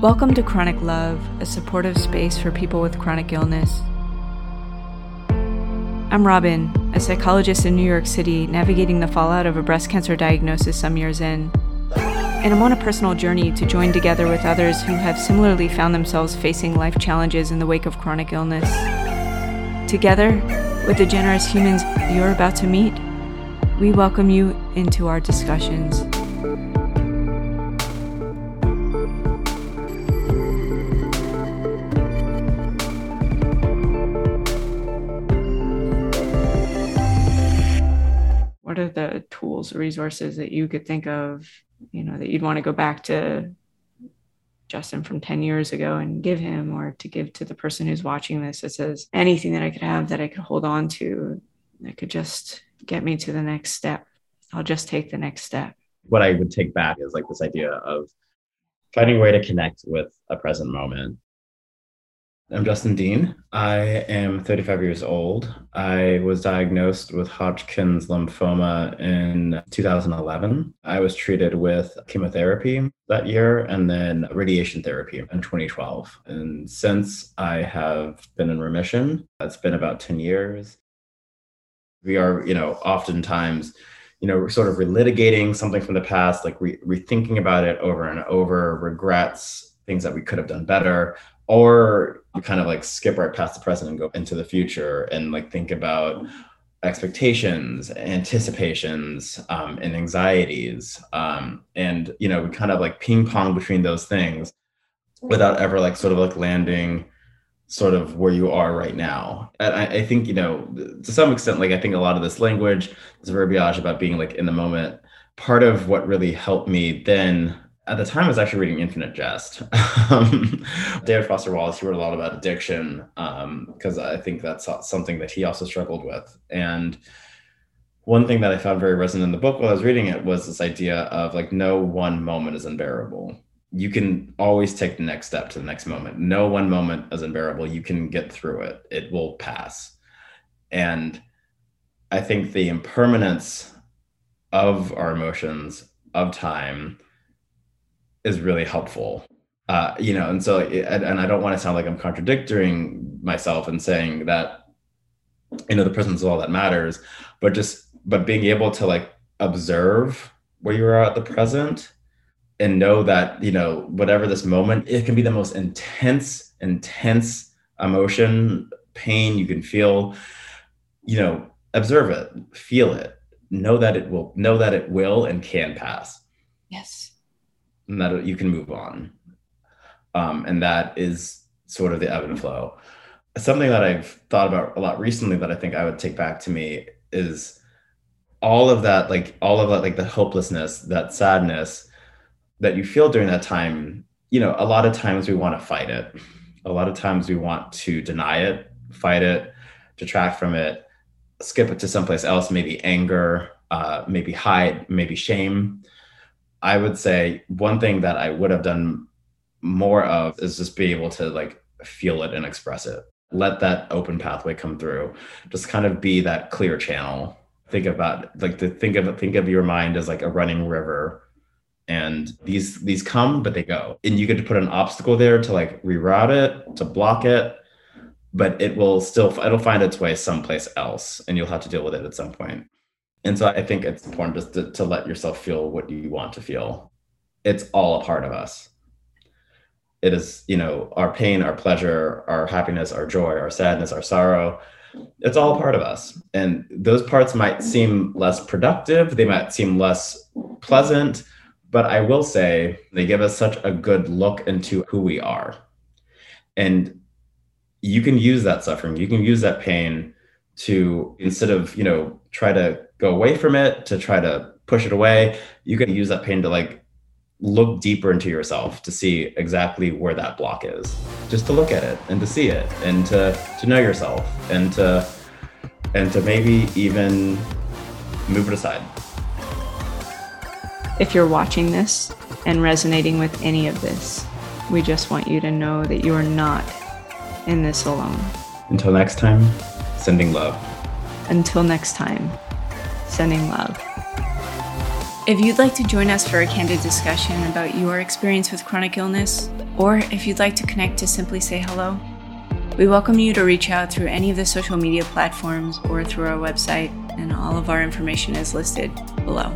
Welcome to Chronic Love, a supportive space for people with chronic illness. I'm Robin, a psychologist in New York City navigating the fallout of a breast cancer diagnosis some years in. And I'm on a personal journey to join together with others who have similarly found themselves facing life challenges in the wake of chronic illness. Together, with the generous humans you're about to meet, we welcome you into our discussions. Are the tools or resources that you could think of you know that you'd want to go back to justin from 10 years ago and give him or to give to the person who's watching this that says anything that i could have that i could hold on to that could just get me to the next step i'll just take the next step. What i would take back is like this idea of finding a way to connect with a present moment I'm Justin Dean. I am 35 years old. I was diagnosed with Hodgkin's lymphoma in 2011. I was treated with chemotherapy that year and then radiation therapy in 2012. And since I have been in remission, it's been about 10 years. We are, you know, oftentimes you know, sort of relitigating something from the past, like re- rethinking about it over and over, regrets, things that we could have done better, or you kind of like skip right past the present and go into the future and like think about expectations anticipations um, and anxieties. Um, and you know we kind of like ping pong between those things without ever like sort of like landing sort of where you are right now. And I, I think you know to some extent like i think a lot of this language this verbiage about being like in the moment part of what really helped me then at the time I was actually reading Infinite Jest. David Foster Wallace, he wrote a lot about addiction because um, I think that's something that he also struggled with. And one thing that I found very resonant in the book while I was reading it was this idea of like no one moment is unbearable. You can always take the next step to the next moment. No one moment is unbearable. You can get through it. It will pass. And I think the impermanence of our emotions, of time, is really helpful. Uh, you know, and so, and, and I don't want to sound like I'm contradicting myself and saying that, you know, the presence is all that matters, but just, but being able to like observe where you are at the present and know that, you know, whatever this moment, it can be the most intense, intense emotion, pain you can feel, you know, observe it, feel it, know that it will, know that it will and can pass. Yes that you can move on. Um, and that is sort of the ebb and flow. Something that I've thought about a lot recently that I think I would take back to me is all of that, like all of that, like the hopelessness, that sadness that you feel during that time. You know, a lot of times we want to fight it. A lot of times we want to deny it, fight it, detract from it, skip it to someplace else, maybe anger, uh, maybe hide, maybe shame. I would say one thing that I would have done more of is just be able to like feel it and express it. Let that open pathway come through. Just kind of be that clear channel. Think about like to think of think of your mind as like a running river. And these these come, but they go. And you get to put an obstacle there to like reroute it, to block it, but it will still it'll find its way someplace else and you'll have to deal with it at some point. And so I think it's important just to, to let yourself feel what you want to feel. It's all a part of us. It is, you know, our pain, our pleasure, our happiness, our joy, our sadness, our sorrow. It's all a part of us. And those parts might seem less productive, they might seem less pleasant, but I will say they give us such a good look into who we are. And you can use that suffering, you can use that pain to instead of, you know, try to go away from it, to try to push it away. You can use that pain to like look deeper into yourself to see exactly where that block is. Just to look at it and to see it and to to know yourself and to and to maybe even move it aside. If you're watching this and resonating with any of this, we just want you to know that you are not in this alone. Until next time, sending love. Until next time, sending love. If you'd like to join us for a candid discussion about your experience with chronic illness, or if you'd like to connect to simply say hello. We welcome you to reach out through any of the social media platforms or through our website, and all of our information is listed below.